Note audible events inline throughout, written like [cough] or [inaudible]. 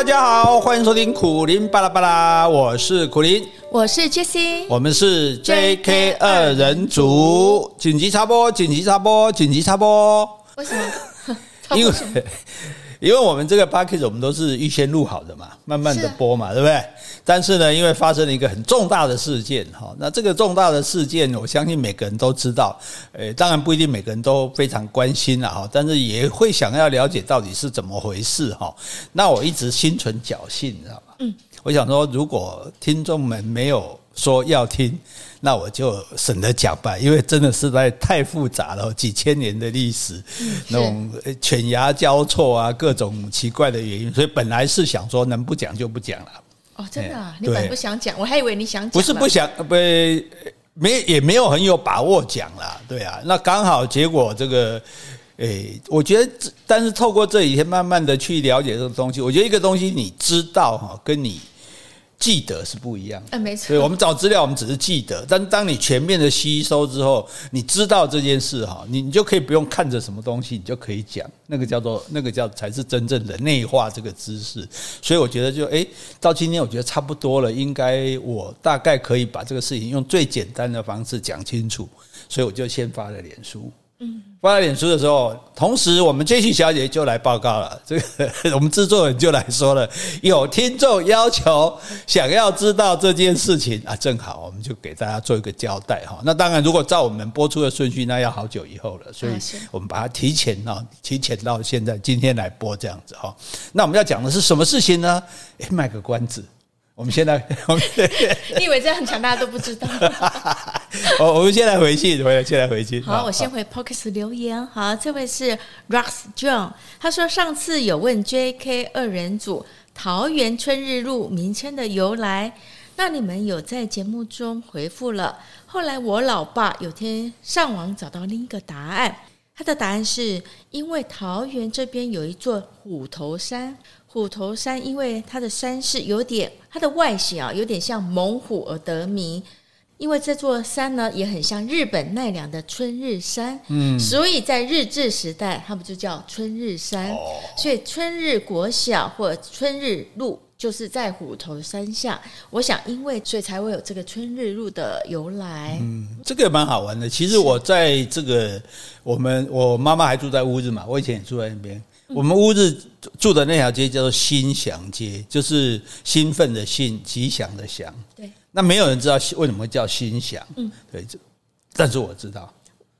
大家好，欢迎收听苦林巴拉巴拉，我是苦林，我是 Jessie，我们是 JK 二人组。紧急插播，紧急插播，紧急插播。为什么？[laughs] 因为因为我们这个 package 我们都是预先录好的嘛，慢慢的播嘛，对不对？但是呢，因为发生了一个很重大的事件哈，那这个重大的事件，我相信每个人都知道，诶，当然不一定每个人都非常关心了哈，但是也会想要了解到底是怎么回事哈。那我一直心存侥幸，你知道吗？嗯，我想说，如果听众们没有说要听。那我就省得讲吧，因为真的实在太复杂了，几千年的历史，那种犬牙交错啊，各种奇怪的原因，所以本来是想说能不讲就不讲了。哦，真的啊？你本不想讲，我还以为你想讲。不是不想，不没也没有很有把握讲啦。对啊，那刚好结果这个，诶，我觉得，但是透过这几天慢慢的去了解这个东西，我觉得一个东西你知道哈，跟你。记得是不一样，嗯，没错。对，我们找资料，我们只是记得，但当你全面的吸收之后，你知道这件事哈，你你就可以不用看着什么东西，你就可以讲，那个叫做那个叫才是真正的内化这个知识。所以我觉得就诶，到今天我觉得差不多了，应该我大概可以把这个事情用最简单的方式讲清楚，所以我就先发了脸书。嗯，发了脸书的时候，同时我们 Jessie 小姐就来报告了。[laughs] 这个我们制作人就来说了，有听众要求想要知道这件事情啊，正好我们就给大家做一个交代哈。那当然，如果照我们播出的顺序，那要好久以后了，所以我们把它提前啊，提前到现在今天来播这样子哈。那我们要讲的是什么事情呢？诶，卖个关子。我们现在，[laughs] 你以为这样很强，大家都不知道？我 [laughs] 我们先来回去，回来先来回去。好，我先回 p o c k e t 留言。好，这位是 Rox John，他说上次有问 JK 二人组桃园春日路名称的由来，那你们有在节目中回复了。后来我老爸有天上网找到另一个答案，他的答案是因为桃园这边有一座虎头山。虎头山，因为它的山势有点，它的外形啊，有点像猛虎而得名。因为这座山呢，也很像日本奈良的春日山，嗯，所以在日治时代，他们就叫春日山。所以春日国小或春日路就是在虎头山下。我想，因为所以才会有这个春日路的由来。嗯，这个也蛮好玩的。其实我在这个我们我妈妈还住在屋子嘛，我以前也住在那边。我们乌日住的那条街叫做心祥街，就是兴奋的兴，吉祥的祥。对，那没有人知道为什么会叫心祥。嗯，对，但是我知道。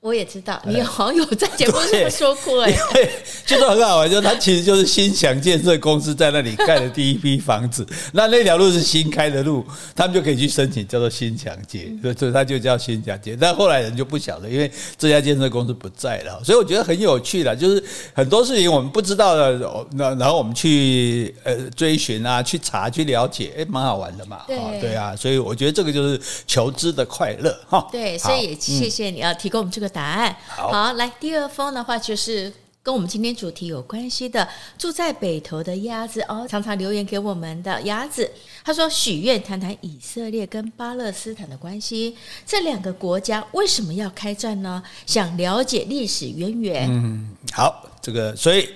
我也知道，你好像有在节目上说过哎，对，就是很好玩，就他其实就是新强建设公司在那里盖的第一批房子，[laughs] 那那条路是新开的路，他们就可以去申请叫做新强街，所以他就叫新强街。但后来人就不晓得，因为这家建设公司不在了，所以我觉得很有趣了，就是很多事情我们不知道的，那然后我们去呃追寻啊，去查去了解，哎，蛮好玩的嘛，对啊，所以我觉得这个就是求知的快乐哈。对，所以也谢谢你要提供我们这个。答案好，好，来第二封的话就是跟我们今天主题有关系的，住在北头的鸭子哦，常常留言给我们的鸭子，他说许愿谈谈以色列跟巴勒斯坦的关系，这两个国家为什么要开战呢？想了解历史渊源。嗯，好，这个所以，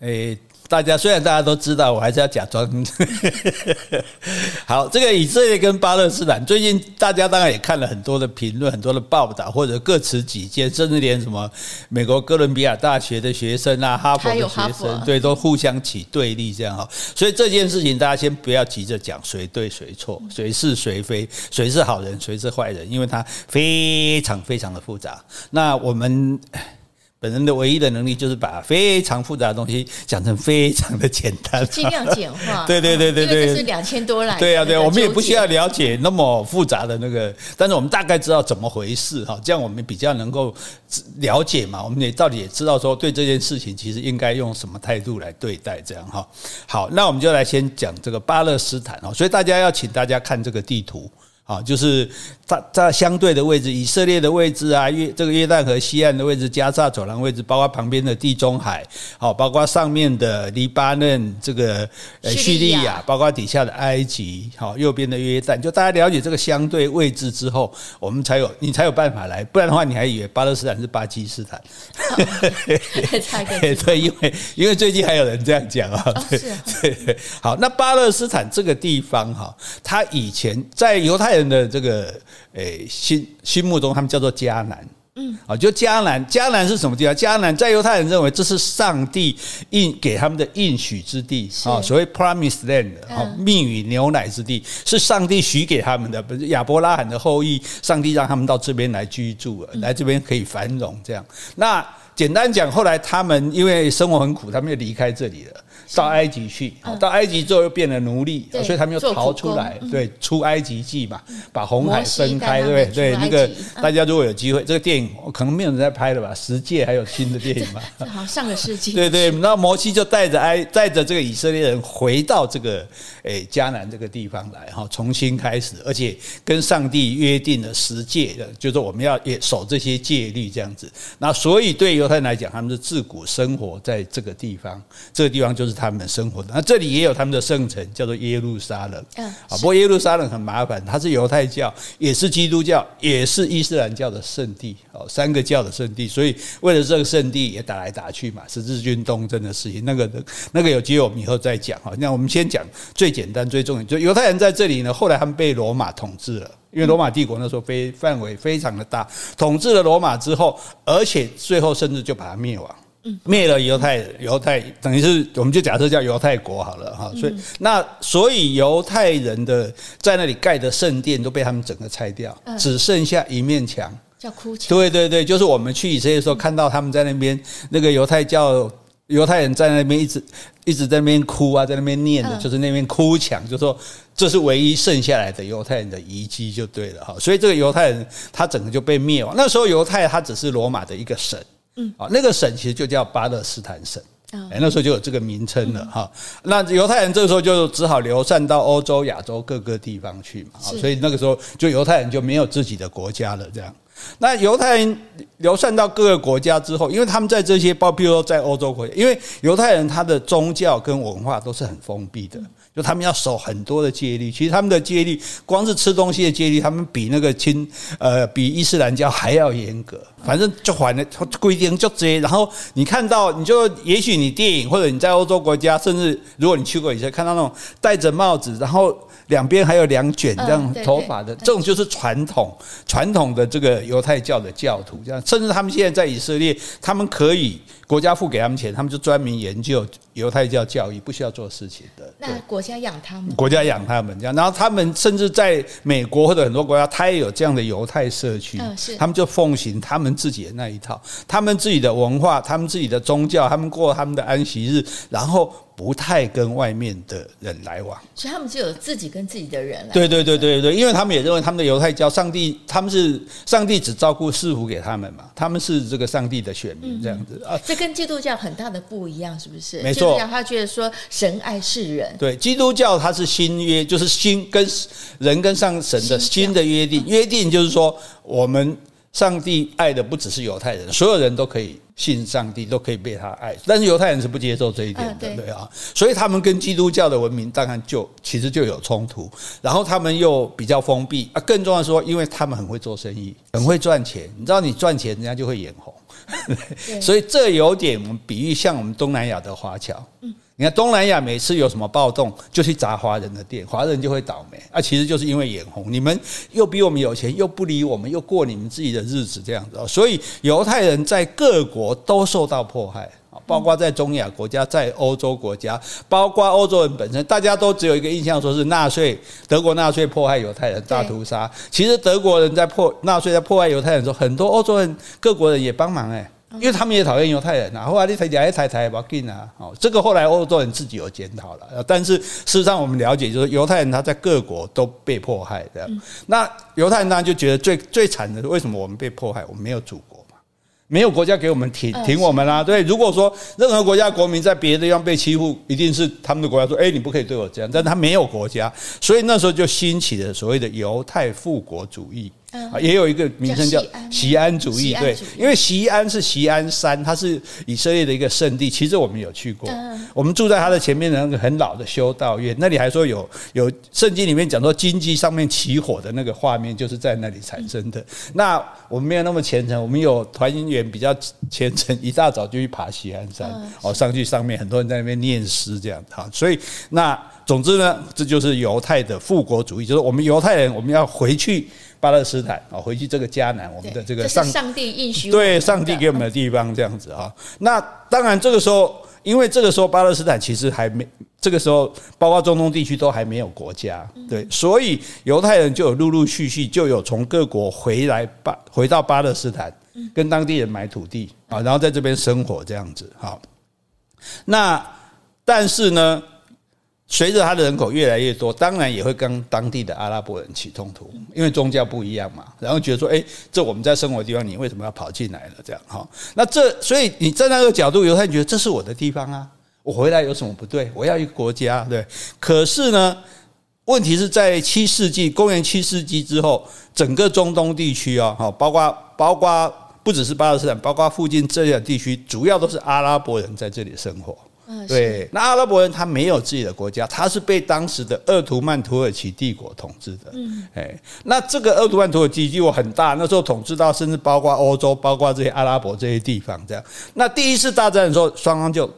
诶。欸大家虽然大家都知道，我还是要假装。[laughs] 好，这个以色列跟巴勒斯坦，最近大家当然也看了很多的评论、很多的报道，或者各持己见，甚至连什么美国哥伦比亚大学的学生啊、哈佛的学生，对，都互相起对立这样哈。所以这件事情，大家先不要急着讲谁对谁错、谁是谁非、谁是好人、谁是坏人，因为它非常非常的复杂。那我们。本人的唯一的能力就是把非常复杂的东西讲成非常的简单，尽量简化。对对对对对，这是两千多来。对啊对，我们也不需要了解那么复杂的那个，但是我们大概知道怎么回事哈，这样我们比较能够了解嘛。我们也到底也知道说，对这件事情其实应该用什么态度来对待，这样哈。好，那我们就来先讲这个巴勒斯坦哦，所以大家要请大家看这个地图。啊，就是在在相对的位置，以色列的位置啊，约这个约旦河西岸的位置，加萨走廊位置，包括旁边的地中海，好，包括上面的黎巴嫩这个呃叙利亚，包括底下的埃及，好，右边的约旦，就大家了解这个相对位置之后，我们才有你才有办法来，不然的话你还以为巴勒斯坦是巴基斯坦，[laughs] 对，因为因为最近还有人这样讲啊，对对对，好，那巴勒斯坦这个地方哈，它以前在犹太人。的这个诶心心目中，他们叫做迦南，嗯，啊，就迦南，迦南是什么地方？迦南在犹太人认为这是上帝应给他们的应许之地啊，所谓 Promised Land 啊，蜜与牛奶之地，是上帝许给他们的，不是亚伯拉罕的后裔，上帝让他们到这边来居住，来这边可以繁荣这样。那简单讲，后来他们因为生活很苦，他们就离开这里了。到埃及去，到埃及之后又变了奴隶，所以他们又逃出来。对，出埃及记嘛，把红海分开，对不对？对，那个大家如果有机会，这个电影可能没有人在拍了吧？十诫还有新的电影嘛？[laughs] 好，上个世纪。对对，那摩西就带着埃带着这个以色列人回到这个诶迦南这个地方来哈，重新开始，而且跟上帝约定了十诫的，就是我们要也守这些戒律这样子。那所以对犹太人来讲，他们是自古生活在这个地方，这个地方就是。他们生活的那这里也有他们的圣城，叫做耶路撒冷。嗯，啊，不过耶路撒冷很麻烦，它是犹太教，也是基督教，也是伊斯兰教的圣地。哦，三个教的圣地，所以为了这个圣地也打来打去嘛，是日军东征的事情。那个那个有机会我们以后再讲哈。那我们先讲最简单、最重要，就犹太人在这里呢。后来他们被罗马统治了，因为罗马帝国那时候非范围非常的大，统治了罗马之后，而且最后甚至就把它灭亡。灭了犹太，犹太等于是我们就假设叫犹太国好了哈，所以那所以犹太人的在那里盖的圣殿都被他们整个拆掉，只剩下一面墙，叫哭墙。对对对，就是我们去以色列的时候看到他们在那边那个犹太教犹太人在那边一直一直在那边哭啊，在那边念的，就是那边哭墙，就是说这是唯一剩下来的犹太人的遗迹就对了哈，所以这个犹太人他整个就被灭亡。那时候犹太他只是罗马的一个省。嗯，啊，那个省其实就叫巴勒斯坦省，哎，那时候就有这个名称了哈。那犹太人这个时候就只好流散到欧洲、亚洲各个地方去嘛，所以那个时候就犹太人就没有自己的国家了。这样，那犹太人流散到各个国家之后，因为他们在这些，包比如说在欧洲国家，因为犹太人他的宗教跟文化都是很封闭的。就他们要守很多的戒律，其实他们的戒律，光是吃东西的戒律，他们比那个清呃比伊斯兰教还要严格。反正就反正规定就这。然后你看到，你就也许你电影或者 [laughs] 你在欧洲国家，甚至如果你去过以前看到那种戴着帽子，然后两边还有两卷这样头发的，这种就是传统传统的这个犹太教的教徒。这样，甚至他们现在在以色列，他们可以国家付给他们钱，他们就专门研究犹太教教育，不需要做事情的。那国家养他们，国家养他们这样，然后他们甚至在美国或者很多国家，他也有这样的犹太社区，他们就奉行他们自己的那一套，他们自己的文化，他们自己的宗教，他们过他们的安息日，然后。不太跟外面的人来往，所以他们只有自己跟自己的人来。对对对对对，因为他们也认为他们的犹太教，上帝他们是上帝只照顾赐福给他们嘛，他们是这个上帝的选民这样子啊。这跟基督教很大的不一样，是不是？没错，他觉得说神爱世人。对，基督教它是新约，就是新跟人跟上神的新的约定，约定就是说我们。上帝爱的不只是犹太人，所有人都可以信上帝，都可以被他爱。但是犹太人是不接受这一点的，对，对啊，所以他们跟基督教的文明当然就其实就有冲突。然后他们又比较封闭啊，更重要的说，因为他们很会做生意，很会赚钱。你知道，你赚钱，人家就会眼红。[laughs] 所以这有点我们比喻像我们东南亚的华侨。嗯。你看东南亚每次有什么暴动，就去砸华人的店，华人就会倒霉啊！其实就是因为眼红，你们又比我们有钱，又不理我们，又过你们自己的日子这样子。所以犹太人在各国都受到迫害啊，包括在中亚国家，在欧洲国家，包括欧洲人本身，大家都只有一个印象，说是纳粹德国纳粹迫害犹太人，大屠杀。其实德国人在迫纳粹在迫害犹太人的时候，很多欧洲人各国人也帮忙哎。因为他们也讨厌犹太人啊，后来你才讲一台台不要紧啊，哦，这个后来欧洲人自己有检讨了，但是事实上我们了解，就是犹太人他在各国都被迫害这样。那犹太人当然就觉得最最惨的是为什么我们被迫害？我们没有祖国嘛，没有国家给我们挺挺我们啦、啊。对，如果说任何国家国民在别的地方被欺负，一定是他们的国家说：“哎，你不可以对我这样。”但他没有国家，所以那时候就兴起了所谓的犹太复国主义。啊，也有一个名称叫锡安主义，对，因为锡安是锡安山，它是以色列的一个圣地。其实我们有去过，我们住在它的前面的那个很老的修道院，那里还说有有圣经里面讲说荆棘上面起火的那个画面，就是在那里产生的。那我们没有那么虔诚，我们有团员比较虔诚，一大早就去爬锡安山，哦，上去上面很多人在那边念诗这样哈，所以那总之呢，这就是犹太的复国主义，就是我们犹太人我们要回去。巴勒斯坦啊，回去这个迦南，我们的这个上上帝应许，对上帝给我们的地方，这样子哈。那当然，这个时候，因为这个时候巴勒斯坦其实还没，这个时候包括中东地区都还没有国家，对，所以犹太人就有陆陆续续就有从各国回来巴回到巴勒斯坦，跟当地人买土地啊，然后在这边生活这样子。好，那但是呢？随着他的人口越来越多，当然也会跟当地的阿拉伯人起冲突，因为宗教不一样嘛。然后觉得说，诶，这我们在生活的地方，你为什么要跑进来了？这样哈，那这所以你站在那个角度，犹太人觉得这是我的地方啊，我回来有什么不对？我要一个国家，对。可是呢，问题是在七世纪，公元七世纪之后，整个中东地区啊，哈，包括包括不只是巴勒斯坦，包括附近这些地区，主要都是阿拉伯人在这里生活。对，那阿拉伯人他没有自己的国家，他是被当时的鄂图曼土耳其帝国统治的。嗯，哎，那这个鄂图曼土耳其帝国很大，那时候统治到甚至包括欧洲，包括这些阿拉伯这些地方。这样，那第一次大战的时候，双方就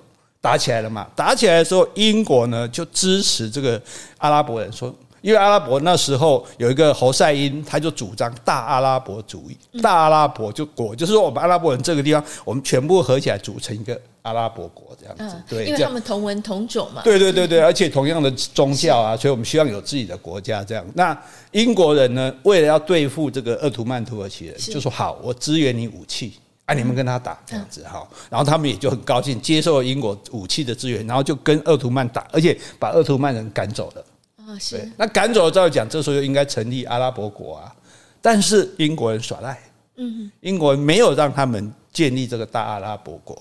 打起来了嘛。打起来的时候，英国呢就支持这个阿拉伯人，说，因为阿拉伯那时候有一个侯赛因，他就主张大阿拉伯主义，大阿拉伯就国，就是说我们阿拉伯人这个地方，我们全部合起来组成一个。阿拉伯国这样子，对，因为他们同文同种嘛。对对对对，而且同样的宗教啊，所以我们希望有自己的国家这样。那英国人呢，为了要对付这个鄂图曼土耳其人，就说好，我支援你武器，啊，你们跟他打这样子哈。然后他们也就很高兴，接受了英国武器的支援，然后就跟鄂图曼打，而且把鄂图曼人赶走了。啊，是。那赶走了，照讲，这时候就应该成立阿拉伯国啊。但是英国人耍赖，嗯，英国人没有让他们建立这个大阿拉伯国。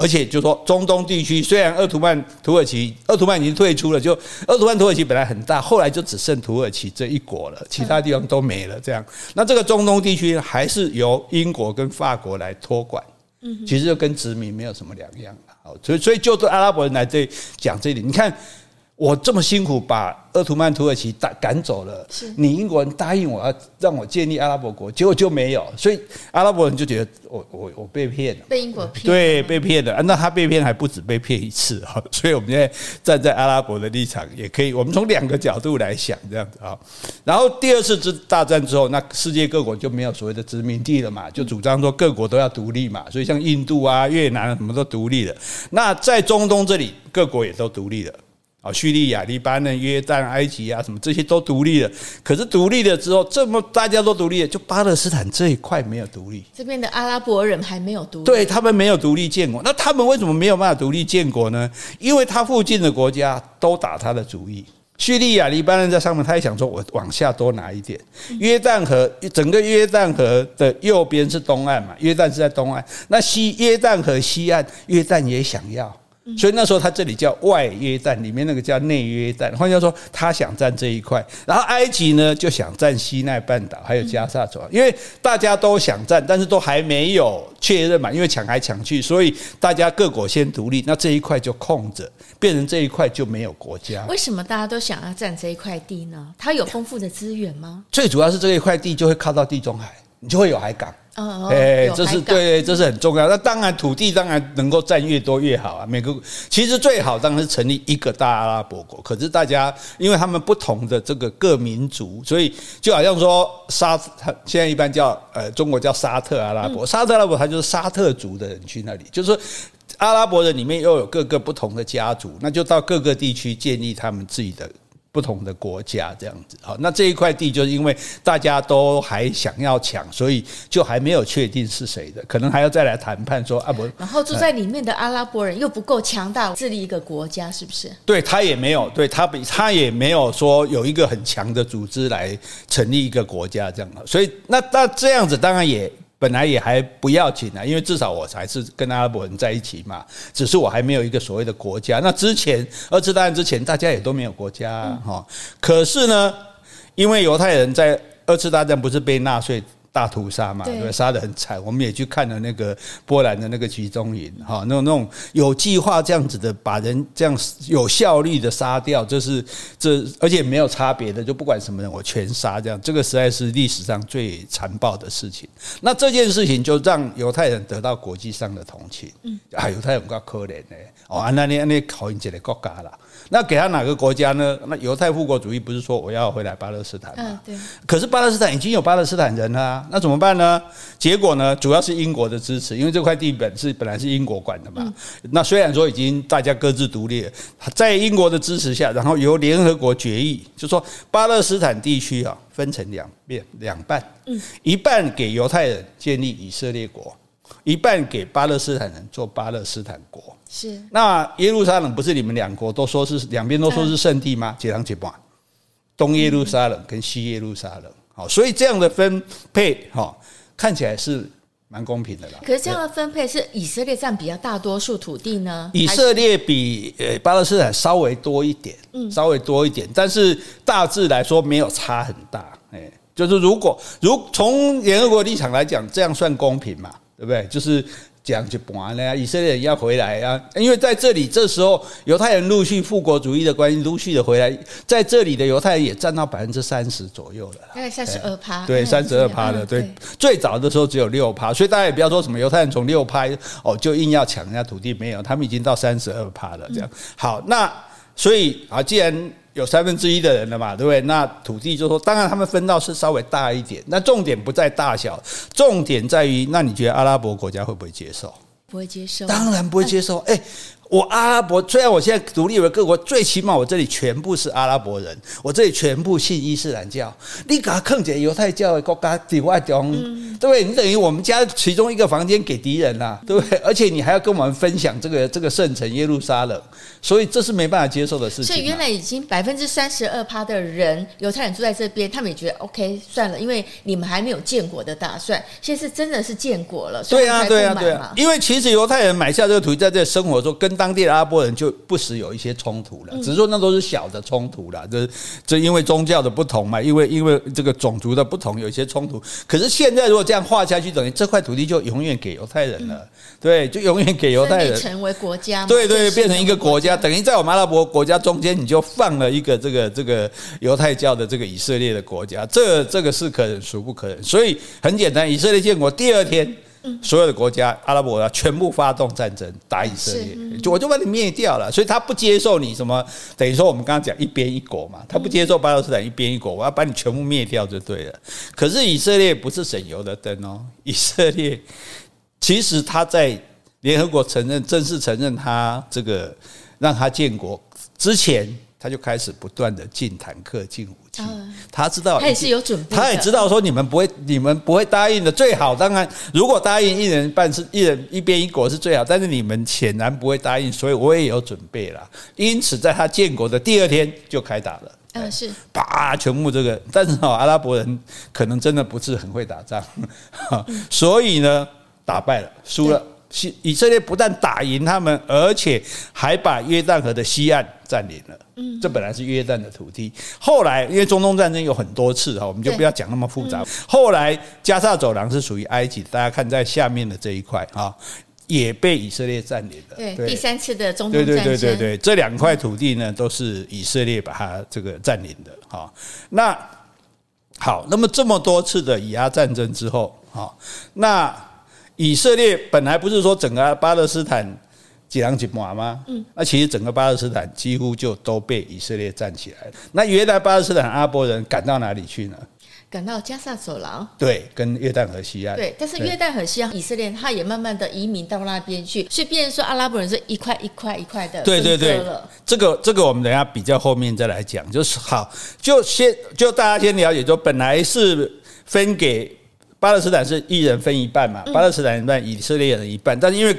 而且就说中东地区，虽然鄂图曼土耳其，鄂图曼已经退出了，就鄂图曼土耳其本来很大，后来就只剩土耳其这一国了，其他地方都没了。这样，那这个中东地区还是由英国跟法国来托管，其实就跟殖民没有什么两样。好，所以所以就对阿拉伯人来这讲这里，你看。我这么辛苦把鄂图曼土耳其打赶走了，你英国人答应我要让我建立阿拉伯国，结果就没有，所以阿拉伯人就觉得我我我被骗了，被英国骗，对，被骗了。那他被骗还不止被骗一次啊，所以我们现在站在阿拉伯的立场也可以，我们从两个角度来想这样子啊。然后第二次之大战之后，那世界各国就没有所谓的殖民地了嘛，就主张说各国都要独立嘛，所以像印度啊、越南啊什么都独立了。那在中东这里，各国也都独立了。啊，叙利亚、黎巴嫩、约旦、埃及啊，什么这些都独立了。可是独立了之后，这么大家都独立了，就巴勒斯坦这一块没有独立。这边的阿拉伯人还没有独立，对，他们没有独立建国。那他们为什么没有办法独立建国呢？因为他附近的国家都打他的主意。叙利亚、黎巴嫩在上面，他也想说，我往下多拿一点。约旦河，整个约旦河的右边是东岸嘛，约旦是在东岸。那西约旦河西岸，约旦也想要。所以那时候他这里叫外约旦，里面那个叫内约旦。换句话说，他想占这一块，然后埃及呢就想占西奈半岛，还有加萨走廊，因为大家都想占，但是都还没有确认嘛，因为抢来抢去，所以大家各国先独立，那这一块就空着，变成这一块就没有国家。为什么大家都想要占这一块地呢？它有丰富的资源吗？最主要是这一块地就会靠到地中海，你就会有海港。哎，这是对，这是很重要。那当然，土地当然能够占越多越好啊。每个其实最好当然是成立一个大阿拉伯国。可是大家因为他们不同的这个各民族，所以就好像说沙，现在一般叫呃中国叫沙特阿拉伯，沙特阿拉伯它就是沙特族的人去那里，就是说阿拉伯人里面又有各个不同的家族，那就到各个地区建立他们自己的。不同的国家这样子，好，那这一块地就是因为大家都还想要抢，所以就还没有确定是谁的，可能还要再来谈判说啊不。然后住在里面的阿拉伯人又不够强大，治理一个国家是不是？对，他也没有，对他比他也没有说有一个很强的组织来成立一个国家这样的，所以那那这样子当然也本来也还不要紧啊，因为至少我还是跟阿拉伯人在一起嘛。只是我还没有一个所谓的国家。那之前二次大战之前，大家也都没有国家哈。可是呢，因为犹太人在二次大战不是被纳粹大屠杀嘛，对，杀得很惨。我们也去看了那个波兰的那个集中营，哈，那种那种有计划这样子的把人这样有效率的杀掉，这是这而且没有差别的，就不管什么人我全杀，这样这个实在是历史上最残暴的事情。那这件事情就让犹太人得到国际上的同情，嗯，啊，犹太人够可怜的哦，那你那考验这个国家了。那给他哪个国家呢？那犹太复国主义不是说我要回来巴勒斯坦吗？可是巴勒斯坦已经有巴勒斯坦人了啊，那怎么办呢？结果呢？主要是英国的支持，因为这块地本是本来是英国管的嘛。那虽然说已经大家各自独立了，在英国的支持下，然后由联合国决议，就说巴勒斯坦地区啊分成两边两半，嗯，一半给犹太人建立以色列国，一半给巴勒斯坦人做巴勒斯坦国。是，那耶路撒冷不是你们两国都说是两边都说是圣地吗？解两解半，东耶路撒冷跟西耶路撒冷，好，所以这样的分配哈，看起来是蛮公平的啦。可是这样的分配是以色列占比较大多数土地呢？以色列比呃巴勒斯坦稍微多一点，嗯，稍微多一点，但是大致来说没有差很大。哎，就是如果如从联合国立场来讲，这样算公平嘛？对不对？就是。这样就不完了呀！以色列人要回来啊，因为在这里这时候犹太人陆续复国主义的关系，陆续的回来，在这里的犹太人也占到百分之三十左右了，大概三十二趴，对，三十二趴的，对，最早的时候只有六趴，所以大家也不要说什么犹太人从六趴哦就硬要抢人家土地，没有，他们已经到三十二趴了，这样好，那所以啊，既然有三分之一的人了嘛，对不对？那土地就说，当然他们分到是稍微大一点。那重点不在大小，重点在于，那你觉得阿拉伯国家会不会接受？不会接受，当然不会接受。哎。我阿拉伯虽然我现在独立为各国，最起码我这里全部是阿拉伯人，我这里全部信伊斯兰教。你搞坑姐犹太教的国家底外中，对不对？你等于我们家其中一个房间给敌人了，对不对？而且你还要跟我们分享这个这个圣城耶路撒冷，所以这是没办法接受的事情。所以原来已经百分之三十二趴的人犹太人住在这边，他们也觉得 OK 算了，因为你们还没有建国的打算，现在是真的是建国了。对啊，对啊，对啊。因为其实犹太人买下这个土地，在这生活中跟。当地的阿拉伯人就不时有一些冲突了，只是说那都是小的冲突了，这这因为宗教的不同嘛，因为因为这个种族的不同有一些冲突。可是现在如果这样画下去，等于这块土地就永远给犹太人了，对，就永远给犹太人成为国家，对对，变成一个国家，等于在我们阿拉伯国家中间，你就放了一个这个这个犹太教的这个以色列的国家，这这个是可忍孰不可忍。所以很简单，以色列建国第二天。所有的国家，阿拉伯啊，全部发动战争打以色列，就我就把你灭掉了。所以他不接受你什么，等于说我们刚刚讲一边一国嘛，他不接受巴勒斯坦一边一国，我要把你全部灭掉就对了。可是以色列不是省油的灯哦，以色列其实他在联合国承认正式承认他这个让他建国之前。他就开始不断的进坦克、进武器，他知道，他也是有准备，他也知道说你们不会，你们不会答应的。最好当然，如果答应一人办事，一人一边一国是最好，但是你们显然不会答应，所以我也有准备了。因此，在他建国的第二天就开打了。嗯，是，啪，全部这个，但是哈，阿拉伯人 [laughs] 可能真的不是很会打仗，[laughs] 所以呢，打败了，输了。以色列不但打赢他们，而且还把约旦河的西岸占领了。嗯，这本来是约旦的土地，后来因为中东战争有很多次哈，我们就不要讲那么复杂。后来加萨走廊是属于埃及，大家看在下面的这一块啊，也被以色列占领了。对，第三次的中东战争，对对对对对，这两块土地呢都是以色列把它这个占领的哈。那好，那么这么多次的以阿战争之后，哈，那。以色列本来不是说整个巴勒斯坦几狼几马吗？嗯，那其实整个巴勒斯坦几乎就都被以色列占起来了。那原来巴勒斯坦阿拉伯人赶到哪里去呢？赶到加萨走廊。对，跟约旦河西岸。对，但是约旦河西岸以色列他也慢慢的移民到那边去，所以变成说阿拉伯人是一块一块一块的。对对对，这个这个我们等下比较后面再来讲，就是好，就先就大家先了解，就本来是分给。巴勒斯坦是一人分一半嘛，巴勒斯坦一半，以色列人一半。但是因为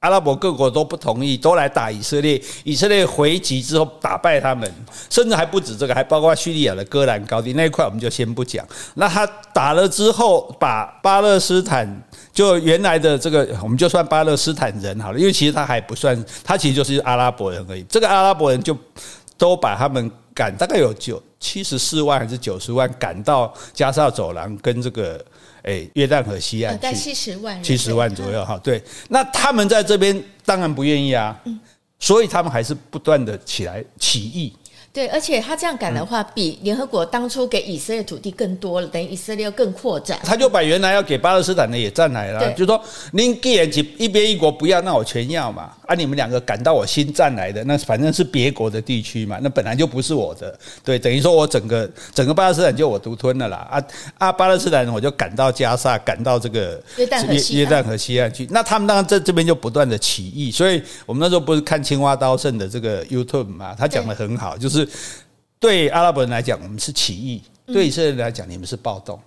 阿拉伯各国都不同意，都来打以色列。以色列回击之后打败他们，甚至还不止这个，还包括叙利亚的戈兰高地那一块，我们就先不讲。那他打了之后，把巴勒斯坦就原来的这个，我们就算巴勒斯坦人好了，因为其实他还不算，他其实就是阿拉伯人而已。这个阿拉伯人就都把他们赶，大概有九七十四万还是九十万赶到加沙走廊跟这个。诶，约旦河西岸，大概七十万，七十万左右哈。对，那他们在这边当然不愿意啊，所以他们还是不断的起来起义。对，而且他这样赶的话，比联合国当初给以色列土地更多了，等于以色列又更扩展。他就把原来要给巴勒斯坦的也占来了，就说您既然一边一国不要，那我全要嘛。啊，你们两个赶到我新占来的，那反正是别国的地区嘛，那本来就不是我的。对，等于说我整个整个巴勒斯坦就我独吞了啦。啊啊，巴勒斯坦我就赶到加沙，赶到这个约旦河西，约旦河西岸去。那他们当然在这边就不断的起义，所以我们那时候不是看青蛙刀圣的这个 YouTube 嘛，他讲的很好，就是。对阿拉伯人来讲，我们是起义；对以色列人来讲，你们是暴动。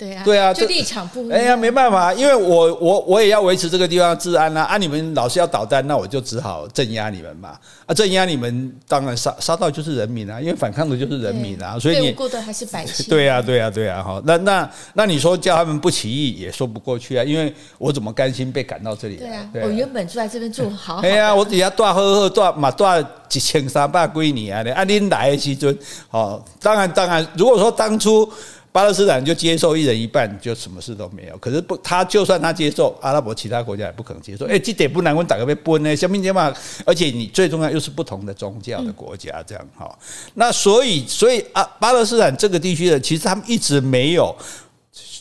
对啊，对啊，就立场不一样。哎呀，没办法，因为我我我也要维持这个地方治安啊！啊，你们老是要捣蛋，那我就只好镇压你们嘛！啊，镇压你们，当然杀杀到就是人民啊，因为反抗的就是人民啊，所以你无辜的还是百姓。[laughs] 对啊，对啊，对啊，哈！那那那你说叫他们不起义也说不过去啊，因为我怎么甘心被赶到这里？对啊，我原本住在这边住好好。哎呀，我底下住呵呵住嘛，住一千三百几年啊！啊，你来的时阵，哦，当然当然，如果说当初。巴勒斯坦就接受一人一半，就什么事都没有。可是不，他就算他接受，阿拉伯其他国家也不可能接受。哎，这点不难，我打个被崩呢，小明姐嘛。而且你最重要又是不同的宗教的国家，这样哈。那所以，所以啊，巴勒斯坦这个地区的，其实他们一直没有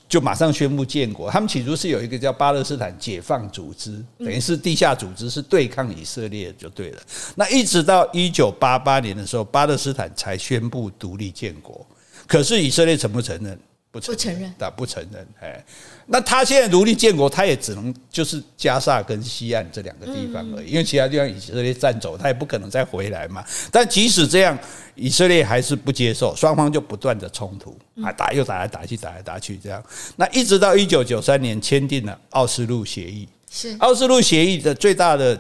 就马上宣布建国。他们起初是有一个叫巴勒斯坦解放组织，等于是地下组织，是对抗以色列就对了。那一直到一九八八年的时候，巴勒斯坦才宣布独立建国。可是以色列承不承认？不承认，那不承认。哎，那他现在独立建国，他也只能就是加沙跟西岸这两个地方而已，因为其他地方以色列占走，他也不可能再回来嘛。但即使这样，以色列还是不接受，双方就不断的冲突啊，打又打来打去，打来打去这样。那一直到一九九三年签订了奥斯陆协议，是奥斯陆协议的最大的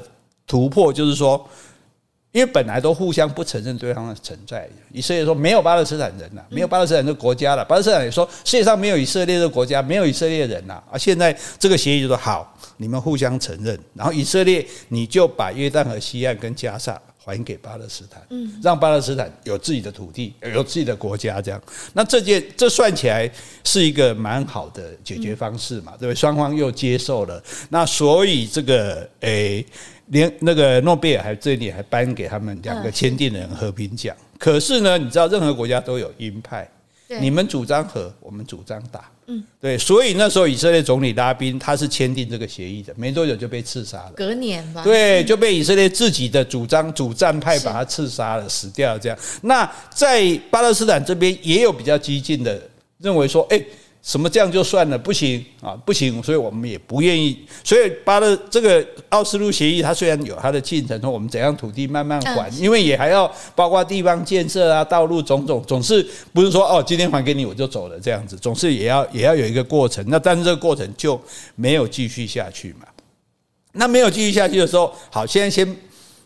突破就是说。因为本来都互相不承认对方的存在，以色列说没有巴勒斯坦人呐，没有巴勒斯坦的国家了。巴勒斯坦也说世界上没有以色列的国家，没有以色列人呐。啊，现在这个协议就说好，你们互相承认，然后以色列你就把约旦河西岸跟加沙还给巴勒斯坦，嗯，让巴勒斯坦有自己的土地，有自己的国家，这样。那这件这算起来是一个蛮好的解决方式嘛，对不对？双方又接受了，那所以这个诶。连那个诺贝尔还这里还颁给他们两个签订人和平奖。可是呢，你知道任何国家都有鹰派，你们主张和，我们主张打，嗯，对，所以那时候以色列总理拉宾他是签订这个协议的，没多久就被刺杀了。隔年吧，对，就被以色列自己的主张主战派把他刺杀了，死掉了这样。那在巴勒斯坦这边也有比较激进的认为说，哎。什么这样就算了？不行啊，不行！所以我们也不愿意。所以巴勒这个奥斯陆协议，它虽然有它的进程，说我们怎样土地慢慢还，因为也还要包括地方建设啊、道路种种，总是不是说哦，今天还给你我就走了这样子，总是也要也要有一个过程。那但是这个过程就没有继续下去嘛？那没有继续下去的时候，好，现在先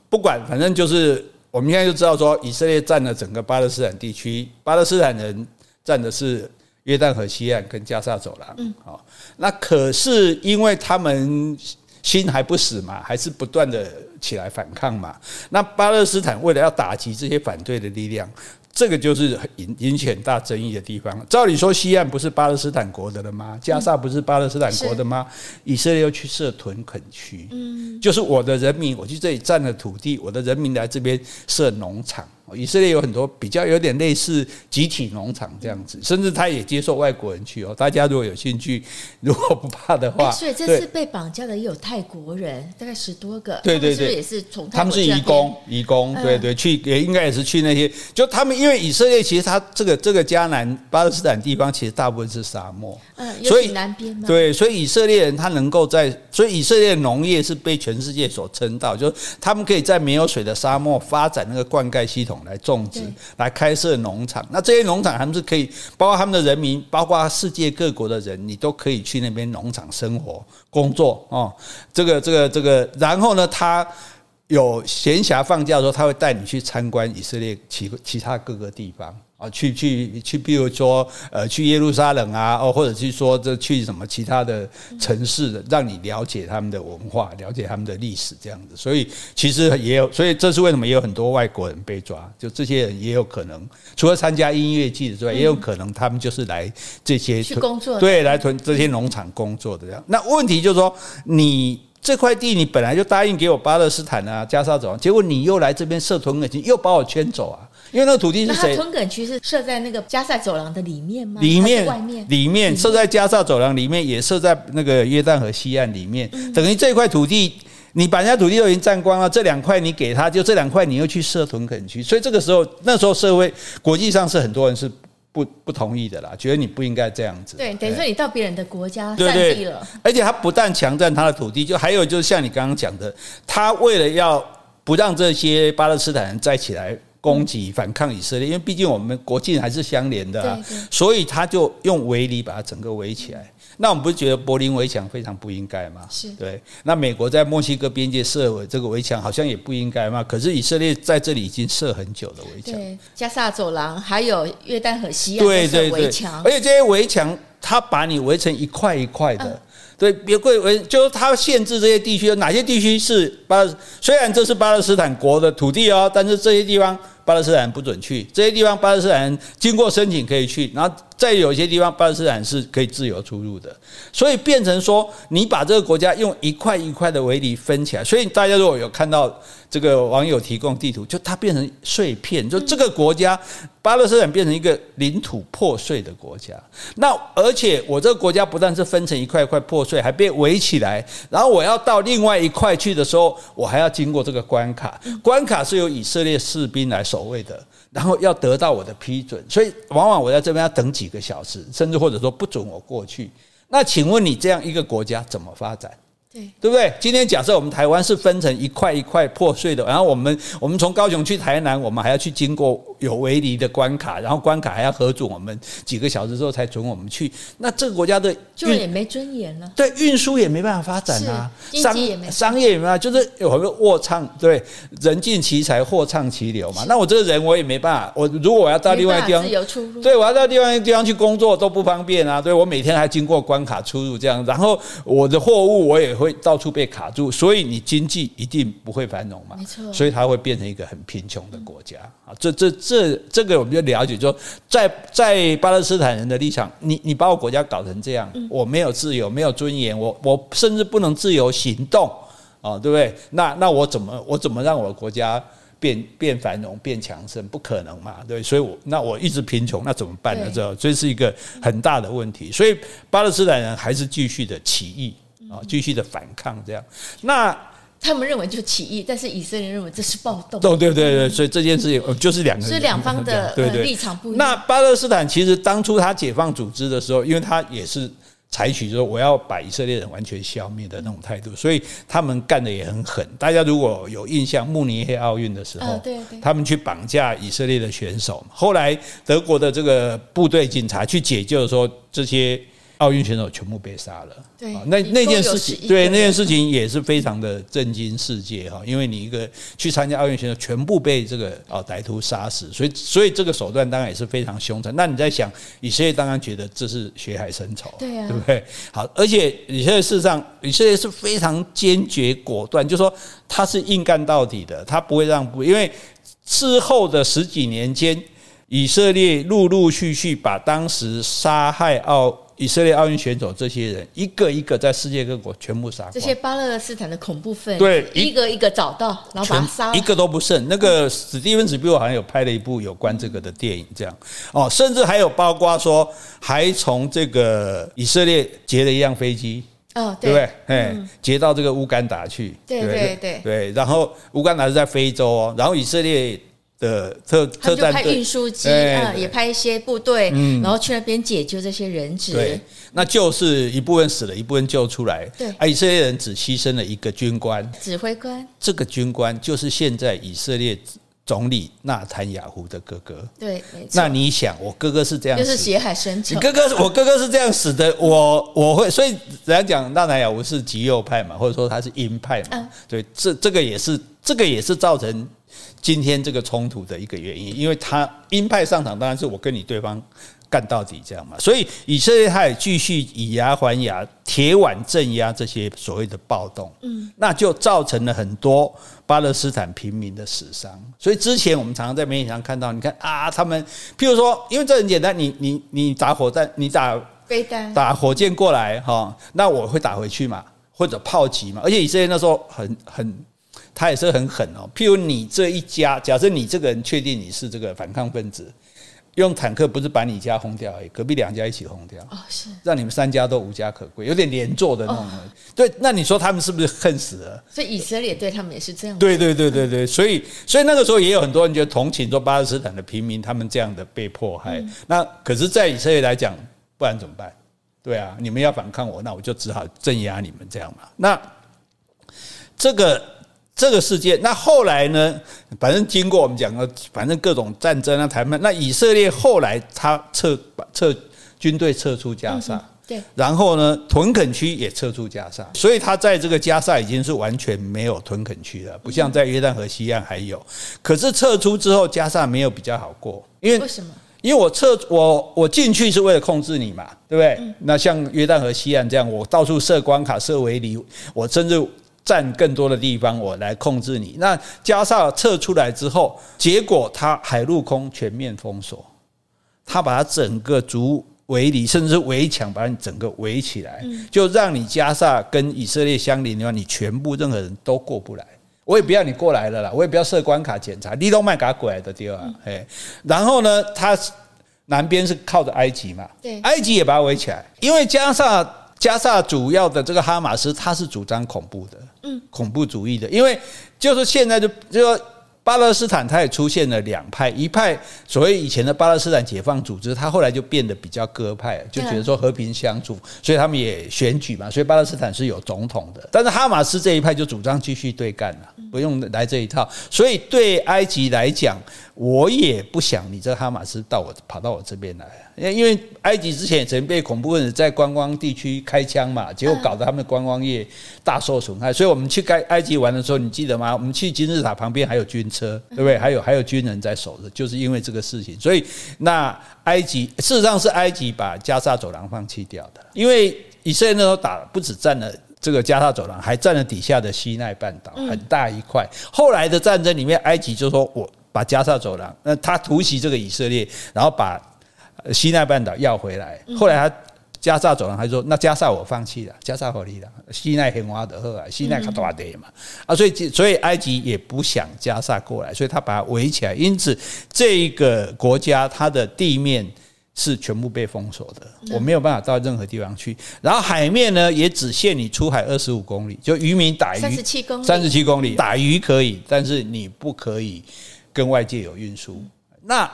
不管，反正就是我们现在就知道说，以色列占了整个巴勒斯坦地区，巴勒斯坦人占的是。约旦河西岸跟加沙走廊，嗯，好，那可是因为他们心还不死嘛，还是不断的起来反抗嘛。那巴勒斯坦为了要打击这些反对的力量。这个就是引引起很大争议的地方。照理说，西岸不是巴勒斯坦国的了吗？加沙不是巴勒斯坦国的吗？以色列又去设屯垦区，嗯，就是我的人民，我去这里占了土地，我的人民来这边设农场。以色列有很多比较有点类似集体农场这样子，甚至他也接受外国人去哦。大家如果有兴趣，如果不怕的话，所以这次被绑架的也有泰国人，大概十多个，对对对，也是从他们是移工，移工，对对，去也应该也是去那些，就他们因为以色列其实他这个这个迦南巴勒斯坦地方其实大部分是沙漠，嗯，所以南边对，所以以色列人他能够在，所以以色列农业是被全世界所称道，就是他们可以在没有水的沙漠发展那个灌溉系统。来种植，来开设农场。那这些农场他们是可以，包括他们的人民，包括世界各国的人，你都可以去那边农场生活、工作哦。这个、这个、这个，然后呢，他有闲暇放假的时候，他会带你去参观以色列其其他各个地方。啊，去去去，比如说，呃，去耶路撒冷啊，哦，或者去说这去什么其他的城市的，让你了解他们的文化，了解他们的历史，这样子。所以其实也有，所以这是为什么也有很多外国人被抓，就这些人也有可能，除了参加音乐季之外，也有可能他们就是来这些去工作，对，来屯这些农场工作的这样。那问题就是说，你这块地你本来就答应给我巴勒斯坦啊，加沙走廊，结果你又来这边设屯垦区，又把我圈走啊。因为那个土地是谁？屯垦区是设在那个加萨走廊的里面吗？里面，外面，里面设在加萨走廊里面，也设在那个约旦河西岸里面。等于这块土地，你把人家土地都已经占光了，这两块你给他，就这两块你又去设屯垦区，所以这个时候，那时候社会国际上是很多人是不不同意的啦，觉得你不应该这样子。对，等于说你到别人的国家占地了，而且他不但强占他的土地，就还有就是像你刚刚讲的，他为了要不让这些巴勒斯坦人再起来。攻击反抗以色列，因为毕竟我们国境还是相连的啊，所以他就用围篱把它整个围起来。那我们不是觉得柏林围墙非常不应该吗？是对。那美国在墨西哥边界设这个围墙，好像也不应该吗？可是以色列在这里已经设很久的围墙，对，加沙走廊还有约旦河西岸的围墙，而且这些围墙它把你围成一块一块的。对，别贵为，就是它限制这些地区，哪些地区是巴勒，虽然这是巴勒斯坦国的土地哦，但是这些地方巴勒斯坦不准去，这些地方巴勒斯坦经过申请可以去，然后。在有些地方，巴勒斯坦是可以自由出入的，所以变成说，你把这个国家用一块一块的围篱分起来。所以大家如果有看到这个网友提供地图，就它变成碎片，就这个国家巴勒斯坦变成一个领土破碎的国家。那而且我这个国家不但是分成一块一块破碎，还被围起来。然后我要到另外一块去的时候，我还要经过这个关卡，关卡是由以色列士兵来守卫的。然后要得到我的批准，所以往往我在这边要等几个小时，甚至或者说不准我过去。那请问你这样一个国家怎么发展？对，对不对？今天假设我们台湾是分成一块一块破碎的，然后我们我们从高雄去台南，我们还要去经过有围篱的关卡，然后关卡还要核准我们几个小时之后才准我们去。那这个国家的就也没尊严了，对，运输也没办法发展啊，商业也没商业也没办法，就是有个卧唱，对，人尽其才，货畅其流嘛。那我这个人我也没办法，我如果我要到另外地方，自由出入，对，我要到另外一个地方去工作都不方便啊。对，我每天还经过关卡出入这样，然后我的货物我也会到处被卡。卡住，所以你经济一定不会繁荣嘛？没错，所以它会变成一个很贫穷的国家啊！这这这这个我们就了解，说在在巴勒斯坦人的立场，你你把我国家搞成这样，我没有自由，没有尊严，我我甚至不能自由行动啊，对不对？那那我怎么我怎么让我的国家变变繁荣、变强盛？不可能嘛？对，所以我那我一直贫穷，那怎么办呢？这这是一个很大的问题。所以巴勒斯坦人还是继续的起义。啊，继续的反抗，这样，那他们认为就是起义，但是以色列认为这是暴动。对对对对，所以这件事情 [laughs] 就是两个，所以两方的 [laughs] 对对立场不一样。那巴勒斯坦其实当初他解放组织的时候，因为他也是采取说我要把以色列人完全消灭的那种态度，所以他们干的也很狠。大家如果有印象，慕尼黑奥运的时候，他们去绑架以色列的选手，后来德国的这个部队警察去解救说这些。奥运选手全部被杀了，对，那那件事情，对那件事情也是非常的震惊世界哈，因为你一个去参加奥运选手全部被这个啊歹徒杀死，所以所以这个手段当然也是非常凶残。那你在想，以色列当然觉得这是血海深仇，对啊，对不对？好，而且以色列事实上，以色列是非常坚决果断，就说他是硬干到底的，他不会让步，因为之后的十几年间，以色列陆陆续续把当时杀害奥。以色列奥运选手这些人一个一个在世界各国全部杀光，这些巴勒斯坦的恐怖分子，对，一个一个找到，然后把他杀，一个都不剩。那个史蒂芬史匹柏好像有拍了一部有关这个的电影，这样哦，甚至还有包括说，还从这个以色列劫了一辆飞机，哦，对不对？哎，劫到这个乌干达去，对对对对，然后乌干达是在非洲哦，然后以色列。的特特战派运输机啊，也派一些部队，嗯，然后去那边解救这些人质。对，那就是一部分死了，一部分救出来。对，啊，以色列人只牺牲了一个军官，指挥官。这个军官就是现在以色列总理纳坦雅胡的哥哥。对，没错。那你想，我哥哥是这样，就是血海深仇。你哥哥，我哥哥是这样死的，我我会，所以人家讲纳坦雅胡是极右派嘛，或者说他是鹰派嘛。嗯、对，这这个也是，这个也是造成今天这个冲突的一个原因，因为他鹰派上场，当然是我跟你对方。干到底这样嘛？所以以色列他也继续以牙还牙，铁腕镇压这些所谓的暴动，嗯，那就造成了很多巴勒斯坦平民的死伤。所以之前我们常常在媒体上看到，你看啊，他们譬如说，因为这很简单，你你你打火弹，你打飞弹，打火箭过来哈，那我会打回去嘛，或者炮击嘛。而且以色列那时候很很，他也是很狠哦。譬如你这一家，假设你这个人确定你是这个反抗分子。用坦克不是把你家轰掉而已，隔壁两家一起轰掉，哦，是让你们三家都无家可归，有点连坐的那种。对，那你说他们是不是恨死了？所以以色列对他们也是这样。对对对对对，所以所以那个时候也有很多人觉得同情说巴勒斯坦的平民，他们这样的被迫害。那可是，在以色列来讲，不然怎么办？对啊，你们要反抗我，那我就只好镇压你们这样嘛。那这个。这个事件，那后来呢？反正经过我们讲的，反正各种战争啊、谈判，那以色列后来他撤撤军队撤出加萨，对，然后呢，屯垦区也撤出加沙，所以他在这个加沙已经是完全没有屯垦区了，不像在约旦河西岸还有。可是撤出之后，加沙没有比较好过，因为为什么？因为我撤我我进去是为了控制你嘛，对不对？那像约旦河西岸这样，我到处设关卡、设围篱，我甚至。占更多的地方，我来控制你。那加萨撤出来之后，结果他海陆空全面封锁，他把他整个族围篱，甚至是围墙，把你整个围起来，就让你加萨跟以色列相邻的话，你全部任何人都过不来。我也不要你过来了啦，我也不要设关卡检查，你都卖给他过来的地方。哎，然后呢，他南边是靠着埃及嘛，对，埃及也把它围起来，因为加萨。加萨主要的这个哈马斯，他是主张恐怖的，嗯，恐怖主义的，因为就是现在就就说。巴勒斯坦，它也出现了两派，一派所谓以前的巴勒斯坦解放组织，它后来就变得比较鸽派，就觉得说和平相处，所以他们也选举嘛，所以巴勒斯坦是有总统的。但是哈马斯这一派就主张继续对干了，不用来这一套。所以对埃及来讲，我也不想你这哈马斯到我跑到我这边来，因为埃及之前也曾经被恐怖分子在观光地区开枪嘛，结果搞得他们的观光业大受损害。所以我们去该埃及玩的时候，你记得吗？我们去金字塔旁边还有军。车对不对？还有还有军人在守着，就是因为这个事情，所以那埃及事实上是埃及把加沙走廊放弃掉的，因为以色列那时候打不止占了这个加沙走廊，还占了底下的西奈半岛很大一块。后来的战争里面，埃及就说我把加沙走廊，那他突袭这个以色列，然后把西奈半岛要回来。后来他。加沙走廊，他说那加沙我放弃了，加沙合理了，西奈很挖的后来，西奈卡多瓦德嘛，啊，所以所以埃及也不想加沙过来，所以他把它围起来，因此这个国家它的地面是全部被封锁的，我没有办法到任何地方去，然后海面呢也只限你出海二十五公里，就渔民打鱼三十七公里，三十七公里打鱼可以，但是你不可以跟外界有运输。那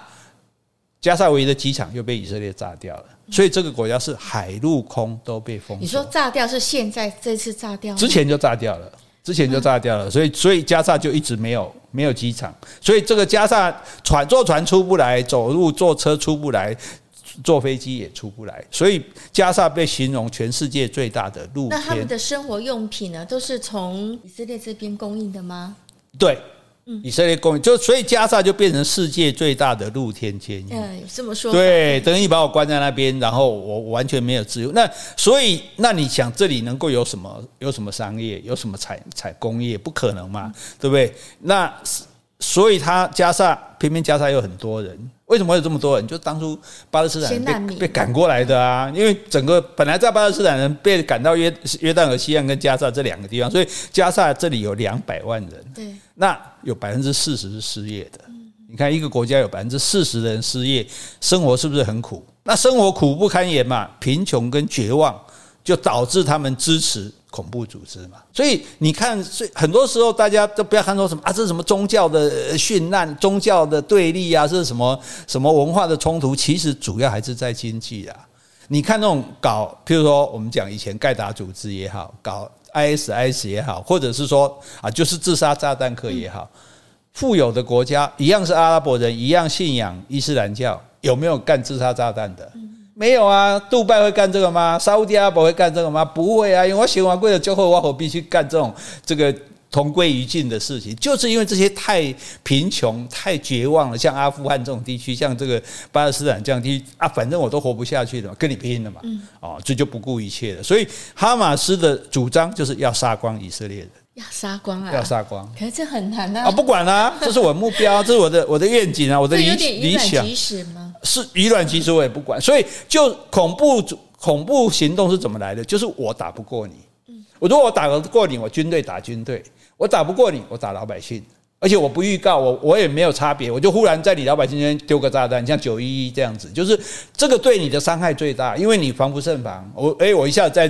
加沙唯一的机场又被以色列炸掉了。所以这个国家是海陆空都被封锁。你说炸掉是现在这次炸掉？之前就炸掉了，之前就炸掉了。所以所以加沙就一直没有没有机场。所以这个加沙船坐船出不来，走路坐车出不来，坐飞机也出不来。所以加沙被形容全世界最大的陆。那他们的生活用品呢，都是从以色列这边供应的吗？对。以色列公民就所以加沙就变成世界最大的露天监狱。嗯，这么说。对，等于把我关在那边，然后我完全没有自由。那所以，那你想这里能够有什么？有什么商业？有什么采采工业？不可能嘛，对不对？那所以他加萨偏偏加萨有很多人。为什么会有这么多人？就当初巴勒斯坦人被被赶过来的啊，因为整个本来在巴勒斯坦人被赶到约约旦河西岸跟加萨这两个地方，所以加萨这里有两百万人。对，那有百分之四十是失业的。你看一个国家有百分之四十的人失业，生活是不是很苦？那生活苦不堪言嘛，贫穷跟绝望就导致他们支持。恐怖组织嘛，所以你看，所以很多时候大家都不要看说什么啊，这是什么宗教的殉难、宗教的对立啊，这是什么什么文化的冲突？其实主要还是在经济啊。你看那种搞，譬如说我们讲以前盖达组织也好，搞 ISIS 也好，或者是说啊，就是自杀炸弹客也好，富有的国家一样是阿拉伯人，一样信仰伊斯兰教，有没有干自杀炸弹的？没有啊。杜拜会干这个吗？沙乌地阿拉伯会干这个吗？不会啊，因为我喜欢贵的，就会我必须干这种这个。同归于尽的事情，就是因为这些太贫穷、太绝望了，像阿富汗这种地区，像这个巴勒斯坦这样地区啊，反正我都活不下去了，跟你拼了嘛，哦，这就不顾一切了。所以哈马斯的主张就是要杀光以色列人，要杀光啊，要杀光。可是这很难啊，啊，不管啦，这是我的目标，这是我的我的愿景啊，我的理理想。是以卵击石，我也不管。所以就恐怖恐怖行动是怎么来的？就是我打不过你，嗯我如果我打得过你，我军队打军队。我打不过你，我打老百姓，而且我不预告，我我也没有差别，我就忽然在你老百姓间丢个炸弹，像九一一这样子，就是这个对你的伤害最大，因为你防不胜防。我诶，我一下子在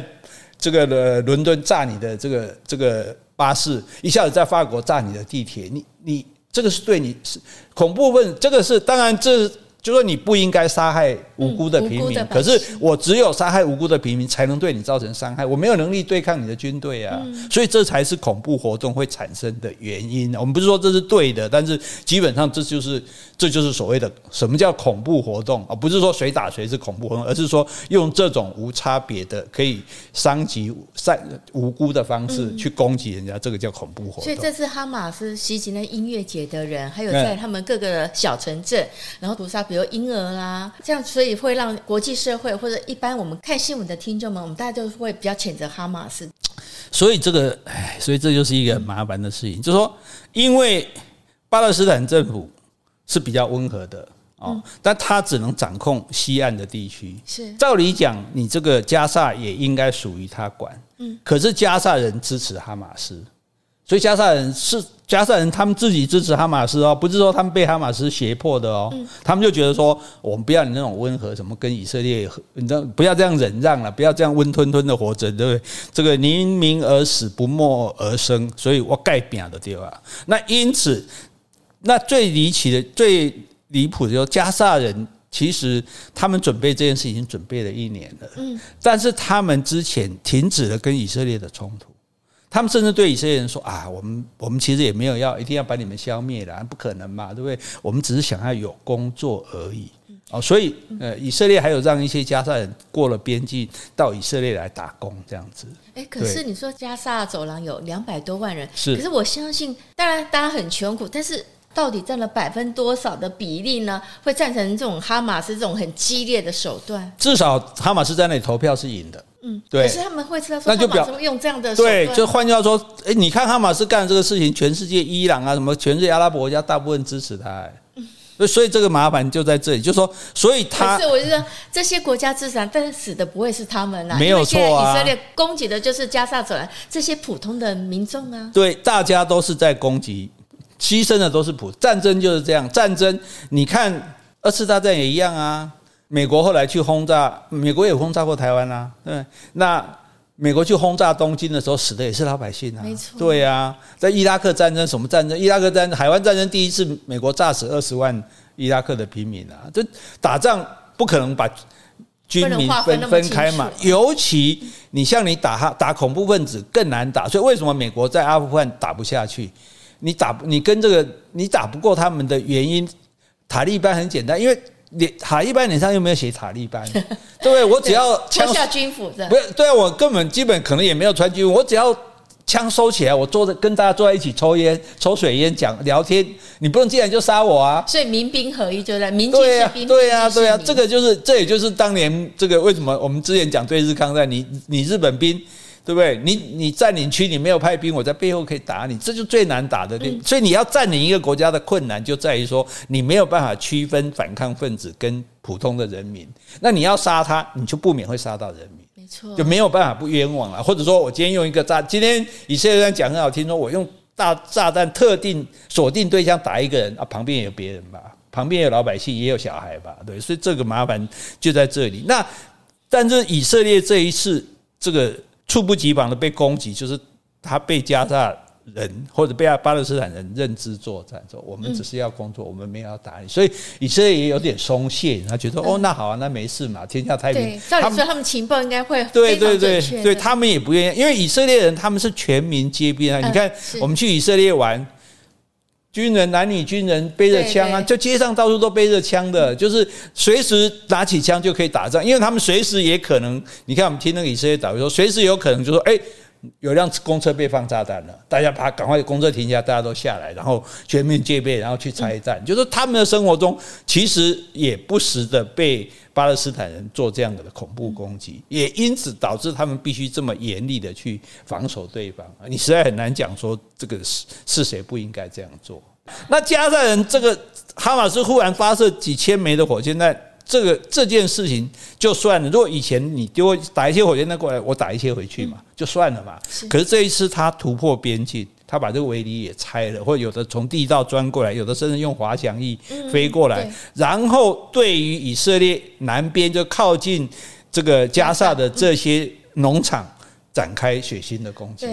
这个的伦敦炸你的这个这个巴士，一下子在法国炸你的地铁，你你这个是对你是恐怖分，这个是当然这。就说你不应该杀害无辜的平民，嗯、可是我只有杀害无辜的平民，才能对你造成伤害。我没有能力对抗你的军队啊，嗯、所以这才是恐怖活动会产生的原因。我们不是说这是对的，但是基本上这就是这就是所谓的什么叫恐怖活动啊？不是说谁打谁是恐怖活动，而是说用这种无差别的可以伤及善无辜的方式去攻击人家，这个叫恐怖活动。所以这次哈马斯袭击那音乐节的人，还有在他们各个小城镇，然后屠杀。比如婴儿啦，这样所以会让国际社会或者一般我们看新闻的听众们，我们大家都会比较谴责哈马斯。所以这个，唉，所以这就是一个很麻烦的事情，就是说，因为巴勒斯坦政府是比较温和的哦，但他只能掌控西岸的地区。是，照理讲，你这个加萨也应该属于他管。嗯，可是加萨人支持哈马斯。所以加萨人是加沙人，他们自己支持哈马斯哦，不是说他们被哈马斯胁迫的哦。他们就觉得说，我们不要你那种温和，什么跟以色列，你知道，不要这样忍让了，不要这样温吞吞的活着，对不对？这个宁鸣而死，不默而生，所以我改变的对吧？那因此，那最离奇的、最离谱的就是加沙人，其实他们准备这件事已经准备了一年了，嗯，但是他们之前停止了跟以色列的冲突。他们甚至对以色列人说：“啊，我们我们其实也没有要一定要把你们消灭的，不可能嘛，对不对？我们只是想要有工作而已。哦，所以呃，以色列还有让一些加沙人过了边境到以色列来打工，这样子。诶，可是你说加沙走廊有两百多万人，是，可是我相信，当然大家很穷苦，但是到底占了百分多少的比例呢？会赞成这种哈马斯这种很激烈的手段？至少哈马斯在那里投票是赢的。”嗯，对，可是他们会知道说，那就表示用这样的对，就换句话说，哎，你看哈马斯干这个事情，全世界伊朗啊，什么全世界阿拉伯国家大部分支持他，哎，嗯，所以这个麻烦就在这里，就是说，所以他，可是我就说这些国家支持他，但是死的不会是他们啦，没有错啊，以色列攻击的就是加沙走廊这些普通的民众啊，对，大家都是在攻击，牺牲的都是普，战争就是这样，战争，你看二次大战也一样啊。美国后来去轰炸，美国也轰炸过台湾啊。对，那美国去轰炸东京的时候，死的也是老百姓啊。没错。对啊，在伊拉克战争什么战争？伊拉克战争、海湾战争，第一次美国炸死二十万伊拉克的平民啊。这打仗不可能把军民分分开嘛。尤其你像你打哈打恐怖分子更难打，所以为什么美国在阿富汗打不下去？你打你跟这个你打不过他们的原因，塔利班很简单，因为。你塔利班脸上又没有写塔利班，[laughs] 对不对？我只要枪下军服的，不是对啊，我根本基本可能也没有穿军服，我只要枪收起来，我坐着跟大家坐在一起抽烟、抽水烟、讲聊天，你不能进来就杀我啊！所以民兵合一就在民军士兵，对啊，对啊，这个就是这也就是当年这个为什么我们之前讲对日抗战，你你日本兵。对不对？你你占领区，你没有派兵，我在背后可以打你，这就最难打的。嗯、所以你要占领一个国家的困难就在于说，你没有办法区分反抗分子跟普通的人民。那你要杀他，你就不免会杀到人民，没错，就没有办法不冤枉了。或者说我今天用一个炸，今天以色列人讲很好听，说我用大炸弹特定锁定对象打一个人啊，旁边也有别人吧，旁边有老百姓，也有小孩吧，对，所以这个麻烦就在这里。那但是以色列这一次这个。猝不及防的被攻击，就是他被加萨人或者被巴勒斯坦人认知作战，说我们只是要工作，我们没有要打你，所以以色列也有点松懈，他觉得哦，那好啊，那没事嘛，天下太平。对，照理说他们情报应该会对对对对，他们也不愿意，因为以色列人他们是全民皆兵啊。你看我们去以色列玩，军军人，男女军人背着枪啊，就街上到处都背着枪的，就是随时拿起枪就可以打仗，因为他们随时也可能，你看我们听那个以色列导游说，随时有可能就说，哎。有辆公车被放炸弹了，大家把赶快公车停下，大家都下来，然后全面戒备，然后去拆弹。就是他们的生活中，其实也不时的被巴勒斯坦人做这样的恐怖攻击，也因此导致他们必须这么严厉的去防守对方。你实在很难讲说这个是是谁不应该这样做。那加沙人这个哈马斯忽然发射几千枚的火箭弹。这个这件事情就算了。如果以前你丢打一些火箭弹过来，我打一些回去嘛，就算了嘛。可是这一次他突破边境，他把这个围篱也拆了，或者有的从地道钻过来，有的甚至用滑翔翼飞过来。然后对于以色列南边就靠近这个加萨的这些农场展开血腥的攻击，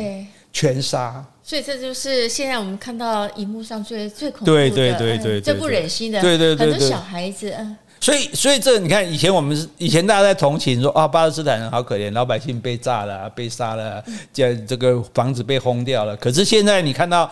全杀。所以这就是现在我们看到荧幕上最最恐怖的，对对对对，最不忍心的，对对对，很多小孩子，嗯。所以，所以这你看，以前我们以前大家在同情说啊，巴勒斯坦人好可怜，老百姓被炸了，被杀了，这这个房子被轰掉了。可是现在你看到。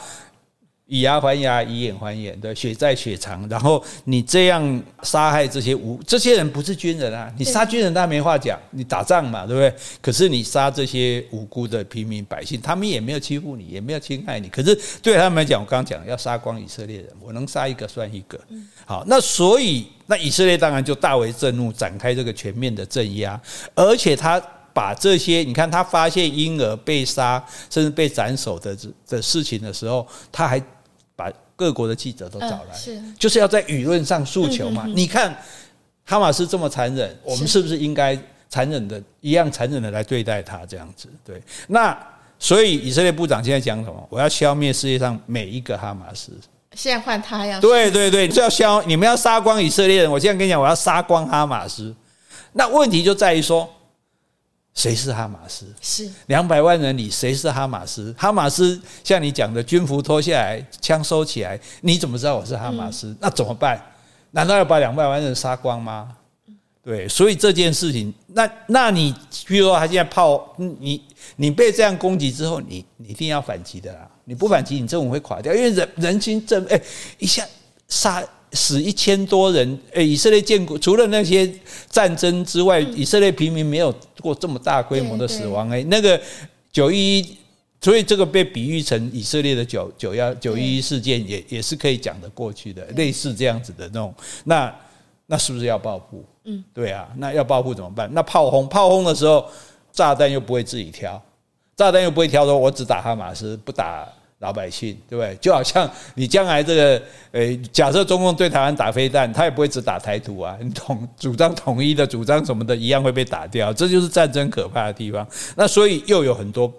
以牙还牙，以眼还眼，对，血债血偿。然后你这样杀害这些无这些人不是军人啊，你杀军人当然没话讲，你打仗嘛，对不对？可是你杀这些无辜的平民百姓，他们也没有欺负你，也没有侵害你。可是对他们来讲，我刚刚讲要杀光以色列人，我能杀一个算一个。好，那所以那以色列当然就大为震怒，展开这个全面的镇压，而且他把这些你看他发现婴儿被杀甚至被斩首的的事情的时候，他还。把各国的记者都找来，就是要在舆论上诉求嘛。你看哈马斯这么残忍，我们是不是应该残忍的一样残忍的来对待他？这样子，对。那所以以色列部长现在讲什么？我要消灭世界上每一个哈马斯。现在换他要对对对，就要消，你们要杀光以色列人。我现在跟你讲，我要杀光哈马斯。那问题就在于说。谁是哈马斯？是两百万人里谁是哈马斯？哈马斯像你讲的，军服脱下来，枪收起来，你怎么知道我是哈马斯？嗯、那怎么办？难道要把两百万人杀光吗？对，所以这件事情，那那你比如说他现在炮，你你被这样攻击之后，你你一定要反击的啦！你不反击，你政府会垮掉，因为人人心政哎一下杀。死一千多人，诶，以色列建国除了那些战争之外，以色列平民没有过这么大规模的死亡。诶，那个九一一，所以这个被比喻成以色列的九九幺九一一事件，也也是可以讲得过去的，类似这样子的那种。那那是不是要报复？嗯，对啊，那要报复怎么办？那炮轰炮轰的时候，炸弹又不会自己挑，炸弹又不会挑，说我只打哈马斯，不打。老百姓对不对？就好像你将来这个，诶，假设中共对台湾打飞弹，他也不会只打台独啊，你统主张统一的主张什么的，一样会被打掉。这就是战争可怕的地方。那所以又有很多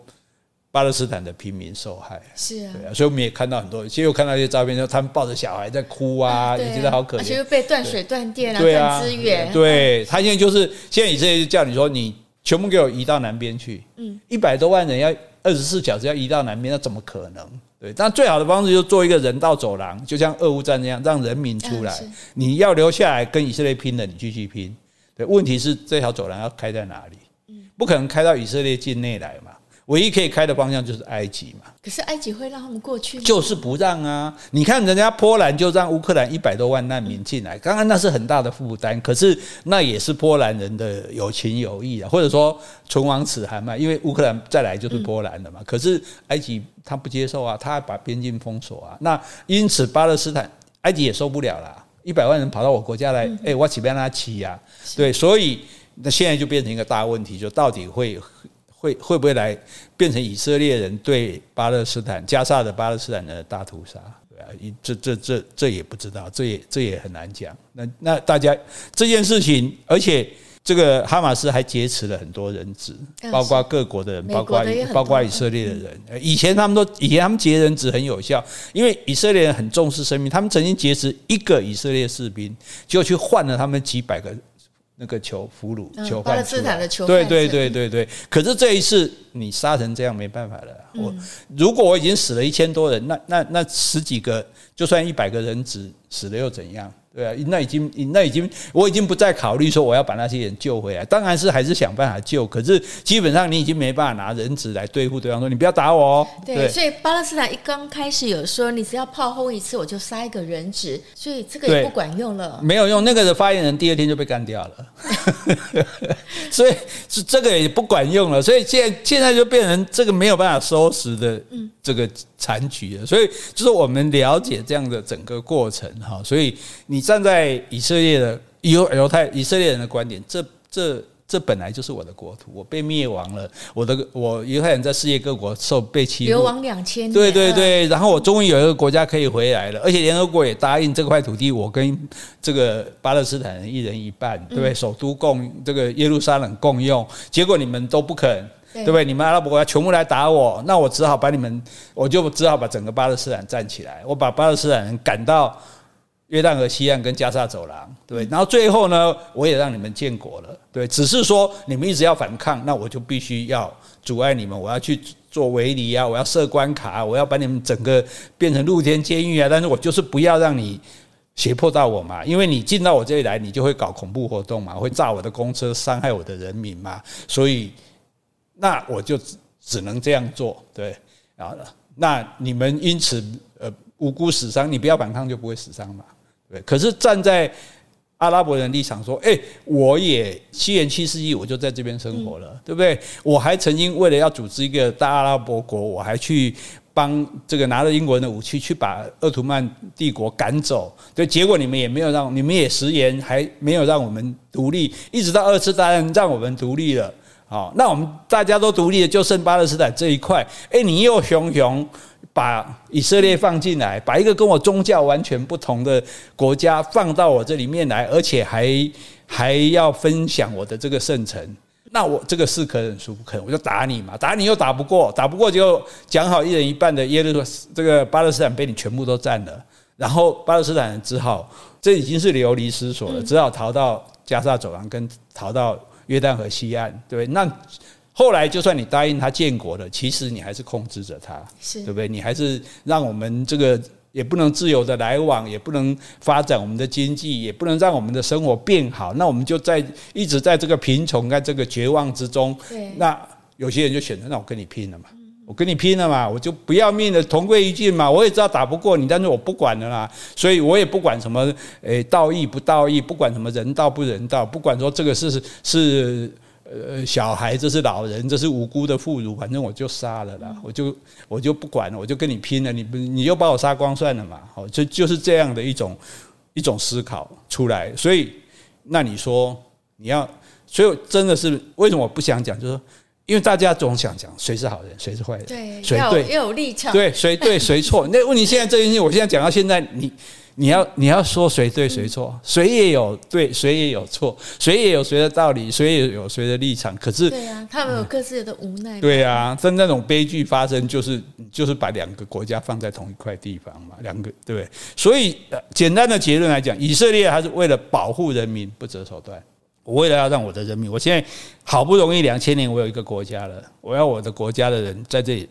巴勒斯坦的平民受害，是啊，对啊。所以我们也看到很多，其实我看到一些照片，就他们抱着小孩在哭啊，也觉得好可怜。而且又被断水断电啊，断资源。对，他现在就是现在以色列就叫你说，你全部给我移到南边去，嗯，一百多万人要。二十四小时要移到南边，那怎么可能？对，但最好的方式就是做一个人道走廊，就像俄乌战那样，让人民出来。你要留下来跟以色列拼的，你继续拼。对，问题是这条走廊要开在哪里？不可能开到以色列境内来嘛。唯一可以开的方向就是埃及嘛，可是埃及会让他们过去吗？就是不让啊！你看人家波兰就让乌克兰一百多万难民进来，刚刚那是很大的负担，可是那也是波兰人的有情有义啊，或者说唇亡齿寒嘛，因为乌克兰再来就是波兰的嘛。可是埃及他不接受啊，他还把边境封锁啊，那因此巴勒斯坦埃及也受不了了，一百万人跑到我国家来，哎，我岂不让他欺呀？对，所以那现在就变成一个大问题，就到底会。会会不会来变成以色列人对巴勒斯坦加沙的巴勒斯坦人的大屠杀？对啊，这这这这也不知道，这也这也很难讲。那那大家这件事情，而且这个哈马斯还劫持了很多人质，包括各国的人，包括包括以色列的人。以前他们都以前他们劫人质很有效，因为以色列人很重视生命，他们曾经劫持一个以色列士兵，就去换了他们几百个。那个囚俘虏、囚犯，巴勒斯坦的囚犯，对对对对对。可是这一次你杀成这样，没办法了。我如果我已经死了一千多人，那那那十几个，就算一百个人只死了又怎样？对啊，那已经那已经我已经不再考虑说我要把那些人救回来，当然是还是想办法救，可是基本上你已经没办法拿人质来对付对方，说你不要打我哦。对，所以巴勒斯坦一刚开始有说，你只要炮轰一次，我就杀一个人质，所以这个也不管用了，没有用。那个的发言人第二天就被干掉了，[laughs] [laughs] 所以是这个也不管用了，所以现在现在就变成这个没有办法收拾的这个残局了。所以就是我们了解这样的整个过程哈，所以你。站在以色列的犹犹太以色列人的观点，这这这本来就是我的国土，我被灭亡了，我的我犹太人在世界各国受被欺负，流亡两千年，对对对，然后我终于有一个国家可以回来了，而且联合国也答应这块土地，我跟这个巴勒斯坦人一人一半，对不对？首都共这个耶路撒冷共用，结果你们都不肯，对不对？你们阿拉伯国家全部来打我，那我只好把你们，我就只好把整个巴勒斯坦站起来，我把巴勒斯坦人赶到。约旦河西岸跟加沙走廊，对，然后最后呢，我也让你们建国了，对，只是说你们一直要反抗，那我就必须要阻碍你们，我要去做围篱啊，我要设关卡，我要把你们整个变成露天监狱啊，但是我就是不要让你胁迫到我嘛，因为你进到我这里来，你就会搞恐怖活动嘛，会炸我的公车，伤害我的人民嘛，所以那我就只能这样做，对，然后那你们因此呃无辜死伤，你不要反抗就不会死伤嘛。对，可是站在阿拉伯人立场说，诶，我也七元七世纪我就在这边生活了，对不对？我还曾经为了要组织一个大阿拉伯国，我还去帮这个拿着英国人的武器去把鄂图曼帝国赶走，对，结果你们也没有让，你们也食言，还没有让我们独立，一直到二次大战让我们独立了，好，那我们大家都独立了，就剩巴勒斯坦这一块，诶，你又熊熊。把以色列放进来，把一个跟我宗教完全不同的国家放到我这里面来，而且还还要分享我的这个圣城，那我这个是可忍孰不可忍，我就打你嘛，打你又打不过，打不过就讲好一人一半的耶路这个巴勒斯坦被你全部都占了，然后巴勒斯坦人只好这已经是流离失所了，只好逃到加沙走廊跟逃到约旦河西岸，对，那。后来，就算你答应他建国了，其实你还是控制着他，对不对？你还是让我们这个也不能自由的来往，也不能发展我们的经济，也不能让我们的生活变好。那我们就在一直在这个贫穷、在这个绝望之中。那有些人就选择，那我跟你拼了嘛，我跟你拼了嘛，我就不要命的同归于尽嘛。我也知道打不过你，但是我不管了啦，所以我也不管什么诶道义不道义，不管什么人道不人道，不管说这个是是。呃，小孩，这是老人，这是无辜的妇孺，反正我就杀了啦，我就我就不管了，我就跟你拼了，你不你就把我杀光算了嘛，好，就就是这样的一种一种思考出来，所以那你说你要，所以真的是为什么我不想讲，就是说，因为大家总想讲谁是好人，谁是坏人，对，谁对又有立场，对，谁对谁错，那问题现在这件事，我现在讲到现在你。你要你要说谁对谁错，谁也有对，谁也有错，谁也有谁的道理，谁也有谁的立场。可是，对啊，他们有各自的无奈。对啊，但那种悲剧发生，就是就是把两个国家放在同一块地方嘛，两个对不对？所以简单的结论来讲，以色列还是为了保护人民不择手段。我为了要让我的人民，我现在好不容易两千年我有一个国家了，我要我的国家的人在这里。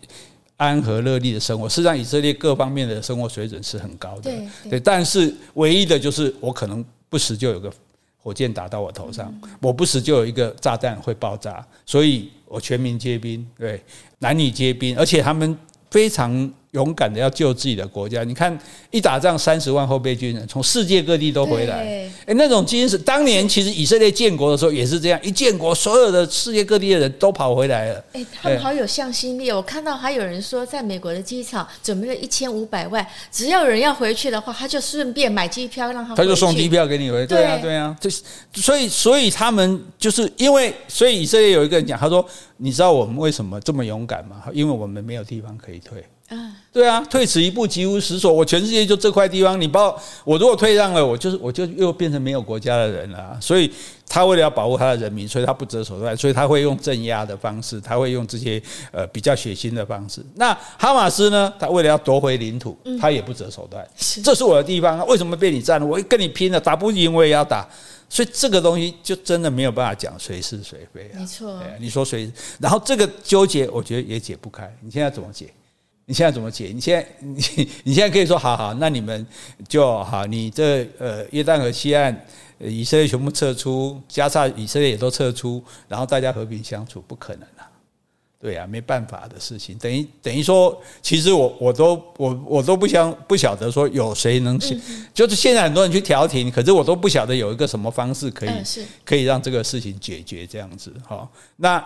安和乐利的生活，事实上以色列各方面的生活水准是很高的，对，对，对。但是唯一的就是我可能不时就有个火箭打到我头上，我不时就有一个炸弹会爆炸，所以我全民皆兵，对，男女皆兵，而且他们非常。勇敢的要救自己的国家，你看一打仗三十万后备军人从世界各地都回来，哎，那种精神，当年其实以色列建国的时候也是这样，一建国，所有的世界各地的人都跑回来了。哎，他们好有向心力，我看到还有人说，在美国的机场准备了一千五百万，只要有人要回去的话，他就顺便买机票让他，他就送机票给你回。对啊，对啊，就所以所以他们就是因为，所以以色列有一个人讲，他说，你知道我们为什么这么勇敢吗？因为我们没有地方可以退。啊，对啊，退此一步，急无死所。我全世界就这块地方，你把我，我如果退让了，我就是我就又变成没有国家的人了。所以他为了要保护他的人民，所以他不择手段，所以他会用镇压的方式，他会用这些呃比较血腥的方式。那哈马斯呢？他为了要夺回领土，他也不择手段。这是我的地方，为什么被你占了？我跟你拼了，打不赢我也要打。所以这个东西就真的没有办法讲谁是谁非啊。没错，你说谁？然后这个纠结，我觉得也解不开。你现在怎么解？你现在怎么解？你现在你你现在可以说好好，那你们就好，你这呃约旦河西岸，以色列全部撤出，加沙以色列也都撤出，然后大家和平相处，不可能啊！对啊，没办法的事情。等于等于说，其实我我都我我都不想不晓得说有谁能，就是现在很多人去调停，可是我都不晓得有一个什么方式可以可以让这个事情解决这样子哈。那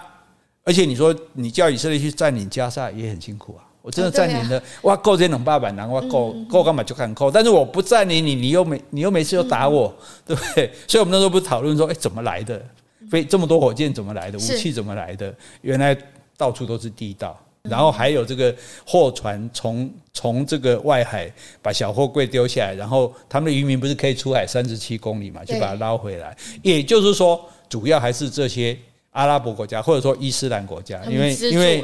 而且你说你叫以色列去占领加沙也很辛苦啊。我真的占领了，哇，够这两百万人，我够够干嘛就看够，但是我不占领你，你又没你又没事又打我，对不对？[laughs] 所以我们那时候不是讨论说，哎，怎么来的？飞这么多火箭怎么来的？武器怎么来的？原来到处都是地道，然后还有这个货船从从这个外海把小货柜丢下来，然后他们的渔民不是可以出海三十七公里嘛，就把它捞回来。也就是说，主要还是这些阿拉伯国家或者说伊斯兰国家，因为因为。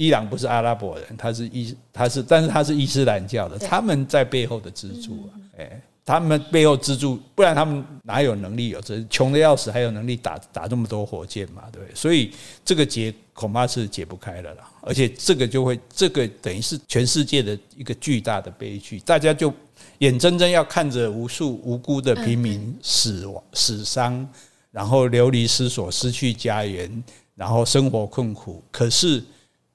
伊朗不是阿拉伯人，他是伊，他是，但是他是伊斯兰教的，他们在背后的支柱啊，哎，他们背后支柱，不然他们哪有能力有这穷的要死，还有能力打打这么多火箭嘛，对？所以这个结恐怕是解不开了啦，而且这个就会，这个等于是全世界的一个巨大的悲剧，大家就眼睁睁要看着无数无辜的平民死亡、死伤，然后流离失所、失去家园，然后生活困苦，可是。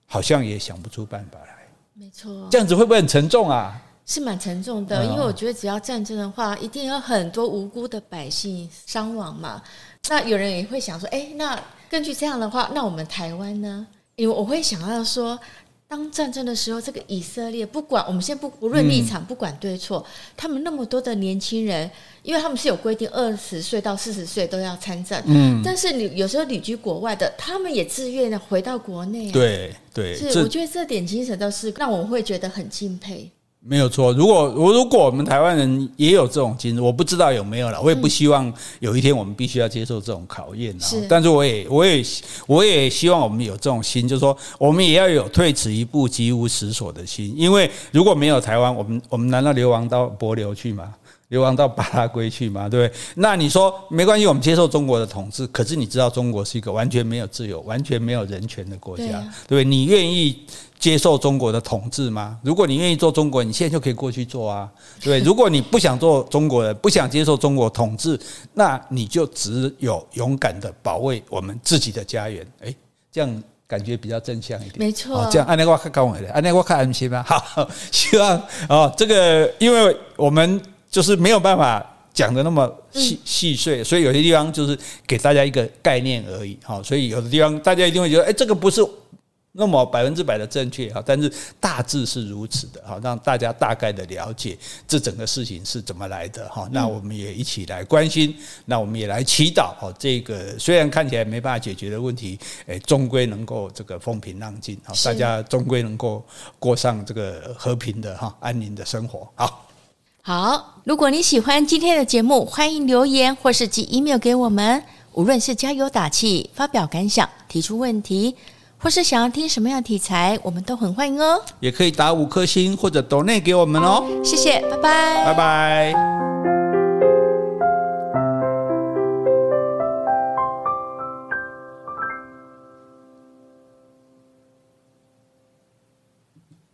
好像也想不出办法来，没错，这样子会不会很沉重啊？是蛮沉重的，因为我觉得只要战争的话，一定有很多无辜的百姓伤亡嘛。那有人也会想说，哎，那根据这样的话，那我们台湾呢？因为我会想要说。当战争的时候，这个以色列不管我们先不不论立场，不管对错，他们那么多的年轻人，因为他们是有规定，二十岁到四十岁都要参战。嗯，但是你有时候旅居国外的，他们也自愿的回到国内。对对，是我觉得这点精神都是让我们会觉得很敬佩。没有错，如果我如果我们台湾人也有这种精神，我不知道有没有了，我也不希望有一天我们必须要接受这种考验。啊，但是我也我也我也希望我们有这种心，就是说我们也要有退此一步急无死所的心，因为如果没有台湾，我们我们难道流亡到帛流去吗？流亡到巴拉圭去嘛？对不对？那你说没关系，我们接受中国的统治，可是你知道中国是一个完全没有自由、完全没有人权的国家，对不对？你愿意接受中国的统治吗？如果你愿意做中国人，你现在就可以过去做啊，对，对？如果你不想做中国人，不想接受中国统治，那你就只有勇敢的保卫我们自己的家园。诶，这样感觉比较正向一点。没错，这样安内我看高伟的，安内我看安心吧？[laughs] 好，希望哦，这个因为我们。就是没有办法讲的那么细细碎，所以有些地方就是给大家一个概念而已。好，所以有的地方大家一定会觉得，哎，这个不是那么百分之百的正确。哈，但是大致是如此的。哈，让大家大概的了解这整个事情是怎么来的。哈，那我们也一起来关心，那我们也来祈祷。哈，这个虽然看起来没办法解决的问题，诶，终归能够这个风平浪静。好，大家终归能够过上这个和平的哈安宁的生活。好。好，如果你喜欢今天的节目，欢迎留言或是寄 email 给我们。无论是加油打气、发表感想、提出问题，或是想要听什么样的题材，我们都很欢迎哦。也可以打五颗星或者 donate 给我们哦。谢谢，拜拜，拜拜。